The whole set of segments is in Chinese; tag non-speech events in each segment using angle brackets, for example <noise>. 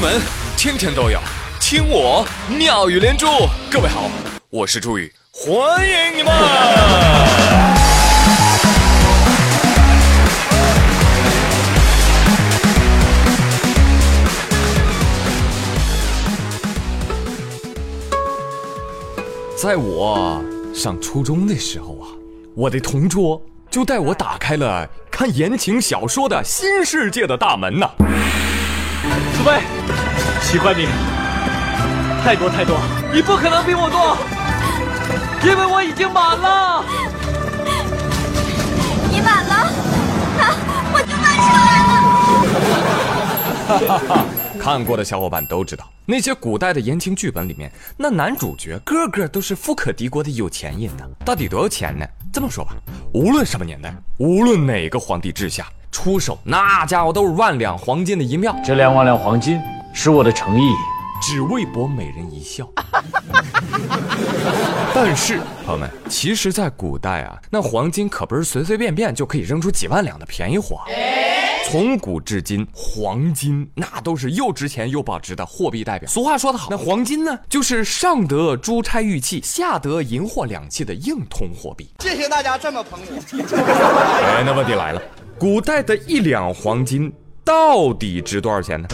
门天天都有听我妙语连珠。各位好，我是朱宇，欢迎你们。在我上初中的时候啊，我的同桌就带我打开了看言情小说的新世界的大门呐。喜欢你，太多太多，你不可能比我多，因为我已经满了。你满了，那 <laughs> 我就满出来了。哈哈哈！看过的小伙伴都知道，那些古代的言情剧本里面，那男主角个个都是富可敌国的有钱人呢。到底多少钱呢？这么说吧，无论什么年代，<laughs> 无论哪个皇帝治下，出手那家伙都是万两黄金的银票。这两万两黄金是我的诚意，只为博美人一笑。但是，朋友们，其实，在古代啊，那黄金可不是随随便便就可以扔出几万两的便宜货。从古至今，黄金那都是又值钱又保值的货币代表。俗话说得好，那黄金呢，就是上得珠钗玉器，下得银货两讫的硬通货币。谢谢大家这么捧我。哎，那问题来了，古代的一两黄金。到底值多少钱呢？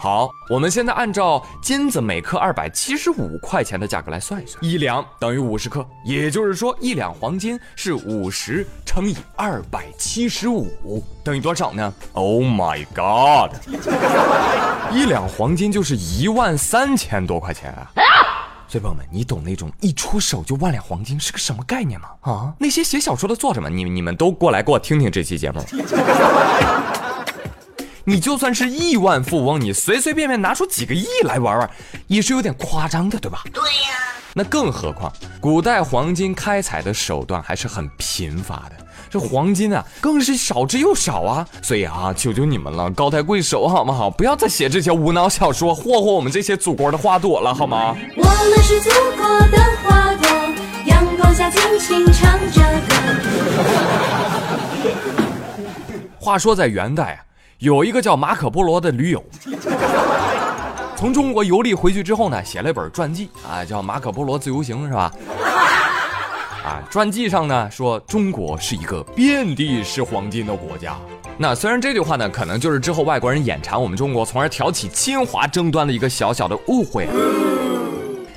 好，我们现在按照金子每克二百七十五块钱的价格来算一算，一两等于五十克，也就是说一两黄金是五十乘以二百七十五，等于多少呢？Oh my god！<laughs> 一两黄金就是一万三千多块钱啊！所以朋友们，你懂那种一出手就万两黄金是个什么概念吗？啊，那些写小说的作者们，你你们都过来给我听听这期节目。<laughs> 你就算是亿万富翁，你随随便便拿出几个亿来玩玩，也是有点夸张的，对吧？对呀。那更何况，古代黄金开采的手段还是很贫乏的，这黄金啊，更是少之又少啊。所以啊，求求你们了，高抬贵手好不好？不要再写这些无脑小说，霍霍我们这些祖国的花朵了，好吗？我们是祖国的花朵，阳光下尽情唱着歌。话说在元代啊。有一个叫马可波罗的驴友，从中国游历回去之后呢，写了一本传记啊，叫《马可波罗自由行》，是吧？啊，传记上呢说中国是一个遍地是黄金的国家。那虽然这句话呢，可能就是之后外国人眼馋我们中国，从而挑起侵华争端的一个小小的误会，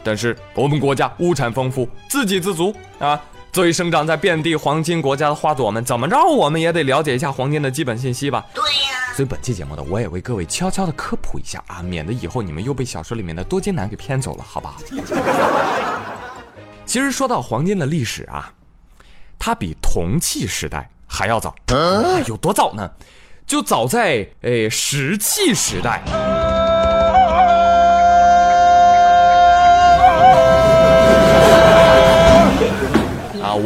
但是我们国家物产丰富，自给自足啊。作为生长在遍地黄金国家的花朵们，怎么着我们也得了解一下黄金的基本信息吧？对呀。所以本期节目呢，我也为各位悄悄的科普一下啊，免得以后你们又被小说里面的多金男给骗走了，好吧？<laughs> 其实说到黄金的历史啊，它比铜器时代还要早，有多早呢？就早在诶石器时代。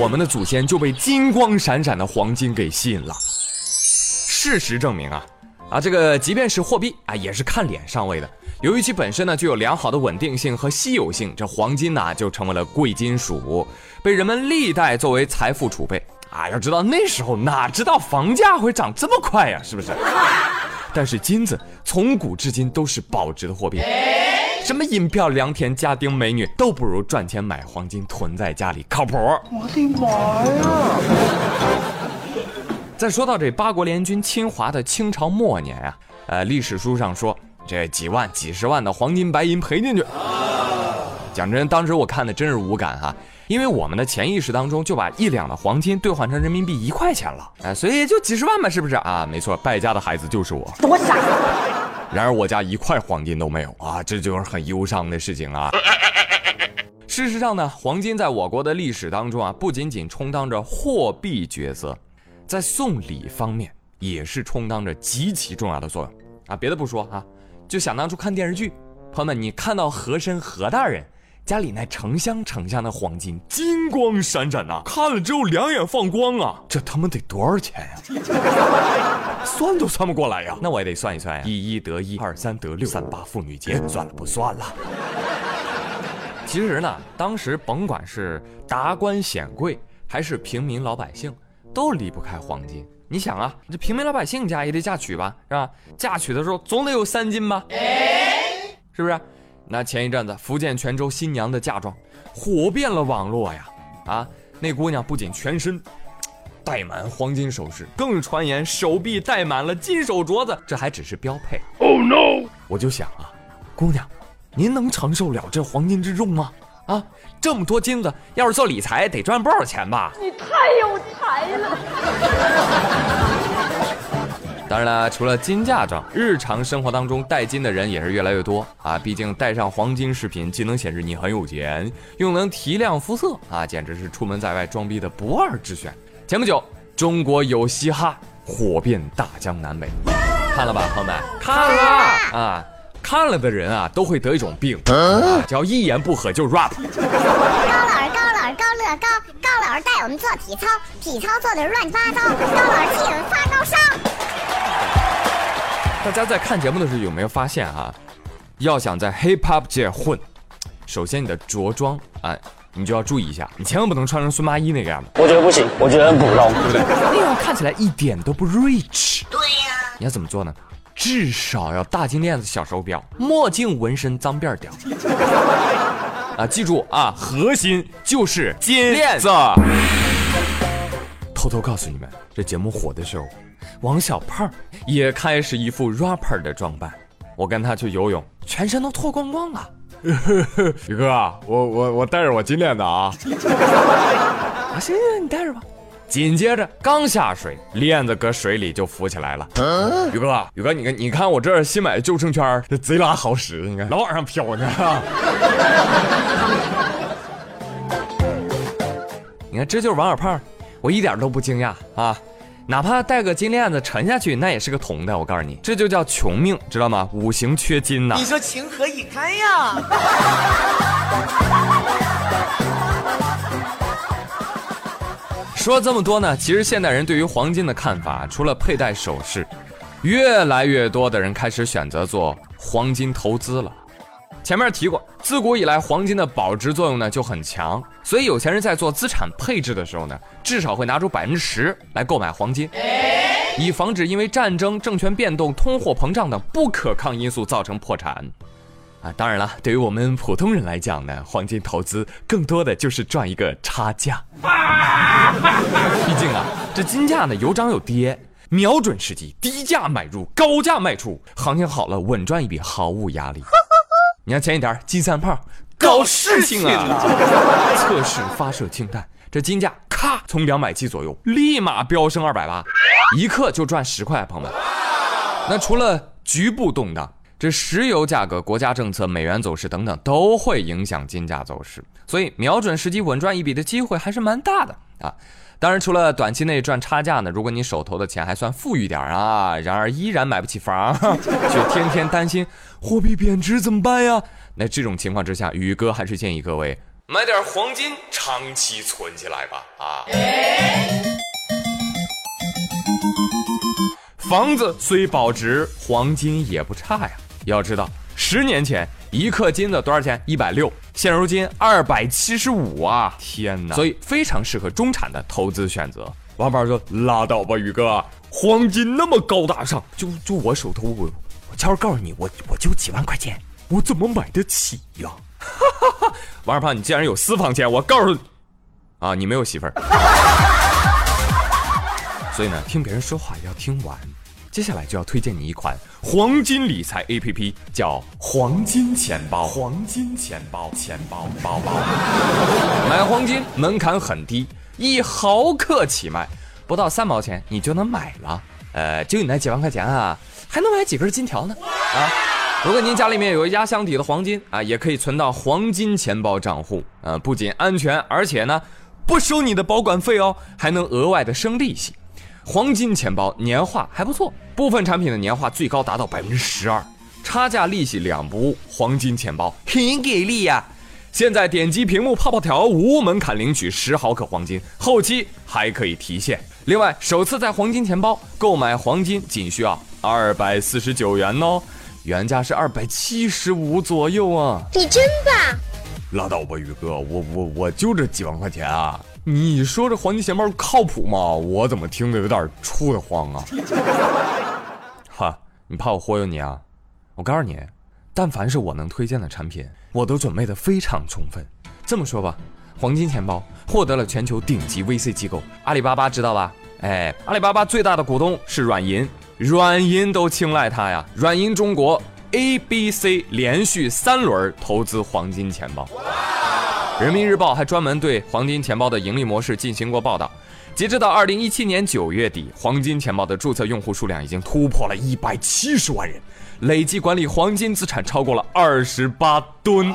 我们的祖先就被金光闪闪的黄金给吸引了。事实证明啊，啊，这个即便是货币啊，也是看脸上位的。由于其本身呢具有良好的稳定性和稀有性，这黄金呢就成为了贵金属，被人们历代作为财富储备。啊，要知道那时候哪知道房价会涨这么快呀，是不是？但是金子从古至今都是保值的货币。什么银票、良田、家丁、美女都不如赚钱买黄金囤在家里靠谱。我的妈呀！再说到这八国联军侵华的清朝末年啊，呃，历史书上说这几万、几十万的黄金白银赔进去。讲真，当时我看的真是无感哈，因为我们的潜意识当中就把一两的黄金兑换成人民币一块钱了，哎，所以就几十万嘛，是不是啊？没错，败家的孩子就是我。多傻！然而我家一块黄金都没有啊，这就是很忧伤的事情啊。事实上呢，黄金在我国的历史当中啊，不仅仅充当着货币角色，在送礼方面也是充当着极其重要的作用啊。别的不说啊，就想当初看电视剧，朋友们，你看到和珅何大人。家里那成箱成箱的黄金，金光闪闪呐，看了之后两眼放光啊！这他妈得多少钱呀？<laughs> 算都算不过来呀！那我也得算一算呀，一一得一，二三得六，三八妇女节，算了不算了。<laughs> 其实呢，当时甭管是达官显贵还是平民老百姓，都离不开黄金你想啊，这平民老百姓家也得嫁娶吧，是吧？嫁娶的时候总得有三金吧，是不是？那前一阵子福建泉州新娘的嫁妆火遍了网络呀！啊，那姑娘不仅全身戴满黄金首饰，更传言手臂戴满了金手镯子，这还只是标配。Oh no！我就想啊，姑娘，您能承受了这黄金之重吗？啊，这么多金子，要是做理财得赚不少钱吧？你太有才了！当然了，除了金嫁妆，日常生活当中戴金的人也是越来越多啊。毕竟戴上黄金饰品，既能显示你很有钱，又能提亮肤色啊，简直是出门在外装逼的不二之选。前不久，中国有嘻哈火遍大江南北，看了吧，朋友们？看了啊。看了的人啊，都会得一种病，叫一言不合就 rap。高老师，高老师，高乐高，高老师带我们做体操，体操做的乱七八糟，高老师气得发高烧。大家在看节目的时候有没有发现哈？要想在 hip hop 界混，首先你的着装啊，你就要注意一下，你千万不能穿成孙八一那个样子。我觉得不行，我觉得很普通，对不对？那样看起来一点都不 rich。对呀。你要怎么做呢？至少要大金链子、小手表、墨镜、纹身、脏辫屌。<laughs> 啊，记住啊，核心就是金链子。偷偷告诉你们，这节目火的时候，王小胖也开始一副 rapper 的装扮。我跟他去游泳，全身都脱光光了。<laughs> 宇哥，我我我带着我金链子啊。<laughs> 啊，行行，你带着吧。紧接着刚下水，链子搁水里就浮起来了。宇哥，宇哥，你看，你看我这新买的救生圈，这贼拉好使，你看老往上飘呢。<laughs> 你看，这就是王小胖，我一点都不惊讶啊！哪怕戴个金链子沉下去，那也是个铜的。我告诉你，这就叫穷命，知道吗？五行缺金呐。你说情何以堪呀？<laughs> 说这么多呢，其实现代人对于黄金的看法，除了佩戴首饰，越来越多的人开始选择做黄金投资了。前面提过，自古以来黄金的保值作用呢就很强，所以有钱人在做资产配置的时候呢，至少会拿出百分之十来购买黄金，以防止因为战争、政权变动、通货膨胀等不可抗因素造成破产。啊，当然了，对于我们普通人来讲呢，黄金投资更多的就是赚一个差价。<laughs> 毕竟啊，这金价呢有涨有跌，瞄准时机，低价买入，高价卖出，行情好了稳赚一笔，毫无压力。你看前几天金三胖搞事情啊，测试发射氢弹，这金价咔从两百七左右立马飙升二百八，一克就赚十块，朋友们。那除了局部动荡。这石油价格、国家政策、美元走势等等都会影响金价走势，所以瞄准时机稳赚一笔的机会还是蛮大的啊！当然，除了短期内赚差价呢，如果你手头的钱还算富裕点啊，然而依然买不起房，<laughs> 却天天担心货币贬值怎么办呀？那这种情况之下，宇哥还是建议各位买点黄金，长期存起来吧啊！房子虽保值，黄金也不差呀。要知道，十年前一克金子多少钱？一百六，现如今二百七十五啊！天哪！所以非常适合中产的投资选择。王宝说：“拉倒吧，宇哥，黄金那么高大上，就就我手头我我悄悄告诉你，我我就几万块钱，我怎么买得起呀？”哈哈哈！王二胖，你既然有私房钱，我告诉你，啊，你没有媳妇儿。<laughs> 所以呢，听别人说话要听完。接下来就要推荐你一款黄金理财 A P P，叫黄金钱包。黄金钱包，钱包包包。买黄金门槛很低，一毫克起卖，不到三毛钱你就能买了。呃，就你那几万块钱啊，还能买几根金条呢？啊，如果您家里面有压箱底的黄金啊，也可以存到黄金钱包账户。呃，不仅安全，而且呢，不收你的保管费哦，还能额外的生利息。黄金钱包年化还不错，部分产品的年化最高达到百分之十二，差价利息两不误。黄金钱包很给力呀！现在点击屏幕泡泡条，无门槛领取十毫克黄金，后期还可以提现。另外，首次在黄金钱包购买黄金仅需要二百四十九元哦，原价是二百七十五左右啊！你真棒！拉倒吧，宇哥，我我我就这几万块钱啊！你说这黄金钱包靠谱吗？我怎么听着有点怵得慌啊？<laughs> 哈，你怕我忽悠你啊？我告诉你，但凡是我能推荐的产品，我都准备的非常充分。这么说吧，黄金钱包获得了全球顶级 VC 机构阿里巴巴，知道吧？哎，阿里巴巴最大的股东是软银，软银都青睐它呀。软银中国 A、B、C 连续三轮投资黄金钱包。人民日报还专门对黄金钱包的盈利模式进行过报道。截止到二零一七年九月底，黄金钱包的注册用户数量已经突破了一百七十万人，累计管理黄金资产超过了二十八吨。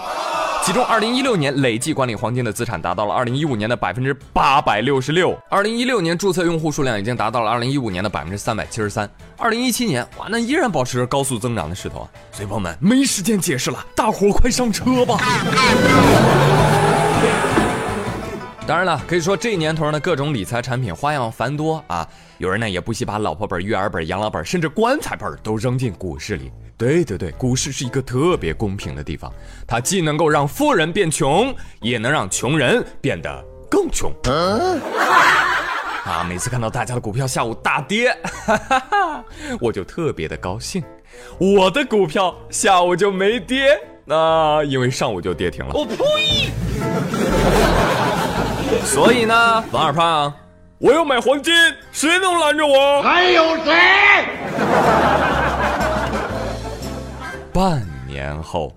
其中，二零一六年累计管理黄金的资产达到了二零一五年的百分之八百六十六。二零一六年注册用户数量已经达到了二零一五年的百分之三百七十三。二零一七年，哇，那依然保持着高速增长的势头啊！所以朋友们，没时间解释了，大伙快上车吧！当然了，可以说这年头呢，各种理财产品花样繁多啊。有人呢也不惜把老婆本、育儿本、养老本，甚至棺材本都扔进股市里。对对对，股市是一个特别公平的地方，它既能够让富人变穷，也能让穷人变得更穷。啊，每次看到大家的股票下午大跌，哈哈哈，我就特别的高兴。我的股票下午就没跌，那因为上午就跌停了。我呸！所以呢，王二胖，我要买黄金，谁能拦着我？还有谁？半年后，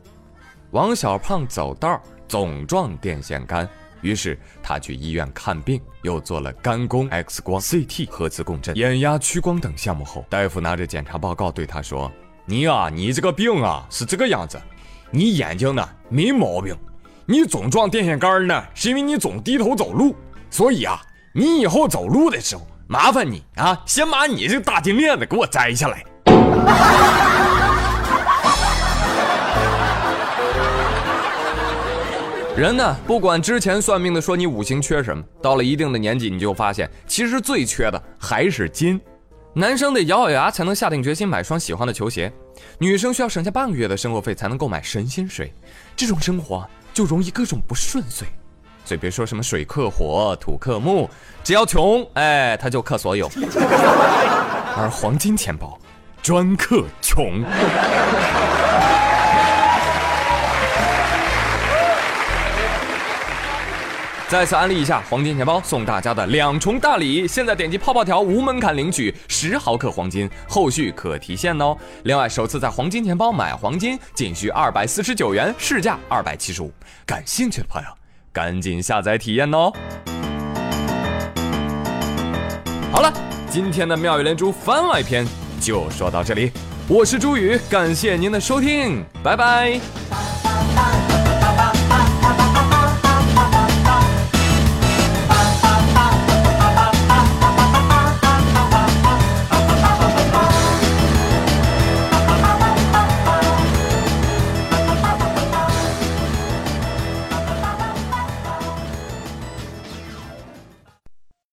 王小胖走道总撞电线杆，于是他去医院看病，又做了肝功、X 光、CT、核磁共振、眼压屈光等项目后，大夫拿着检查报告对他说：“你呀，你这个病啊是这个样子，你眼睛呢没毛病，你总撞电线杆呢是因为你总低头走路，所以啊，你以后走路的时候，麻烦你啊先把你这大金链子给我摘下来。<laughs> ”人呢，不管之前算命的说你五行缺什么，到了一定的年纪，你就发现其实最缺的还是金。男生得咬咬牙才能下定决心买双喜欢的球鞋，女生需要省下半个月的生活费才能购买神仙水。这种生活就容易各种不顺遂。所以别说什么水克火，土克木，只要穷，哎，他就克所有。<laughs> 而黄金钱包专克穷。再次安利一下黄金钱包送大家的两重大礼，现在点击泡泡条无门槛领取十毫克黄金，后续可提现哦。另外，首次在黄金钱包买黄金仅需二百四十九元，市价二百七十五。感兴趣的朋友，赶紧下载体验哦。好了，今天的妙语连珠番外篇就说到这里，我是朱宇，感谢您的收听，拜拜。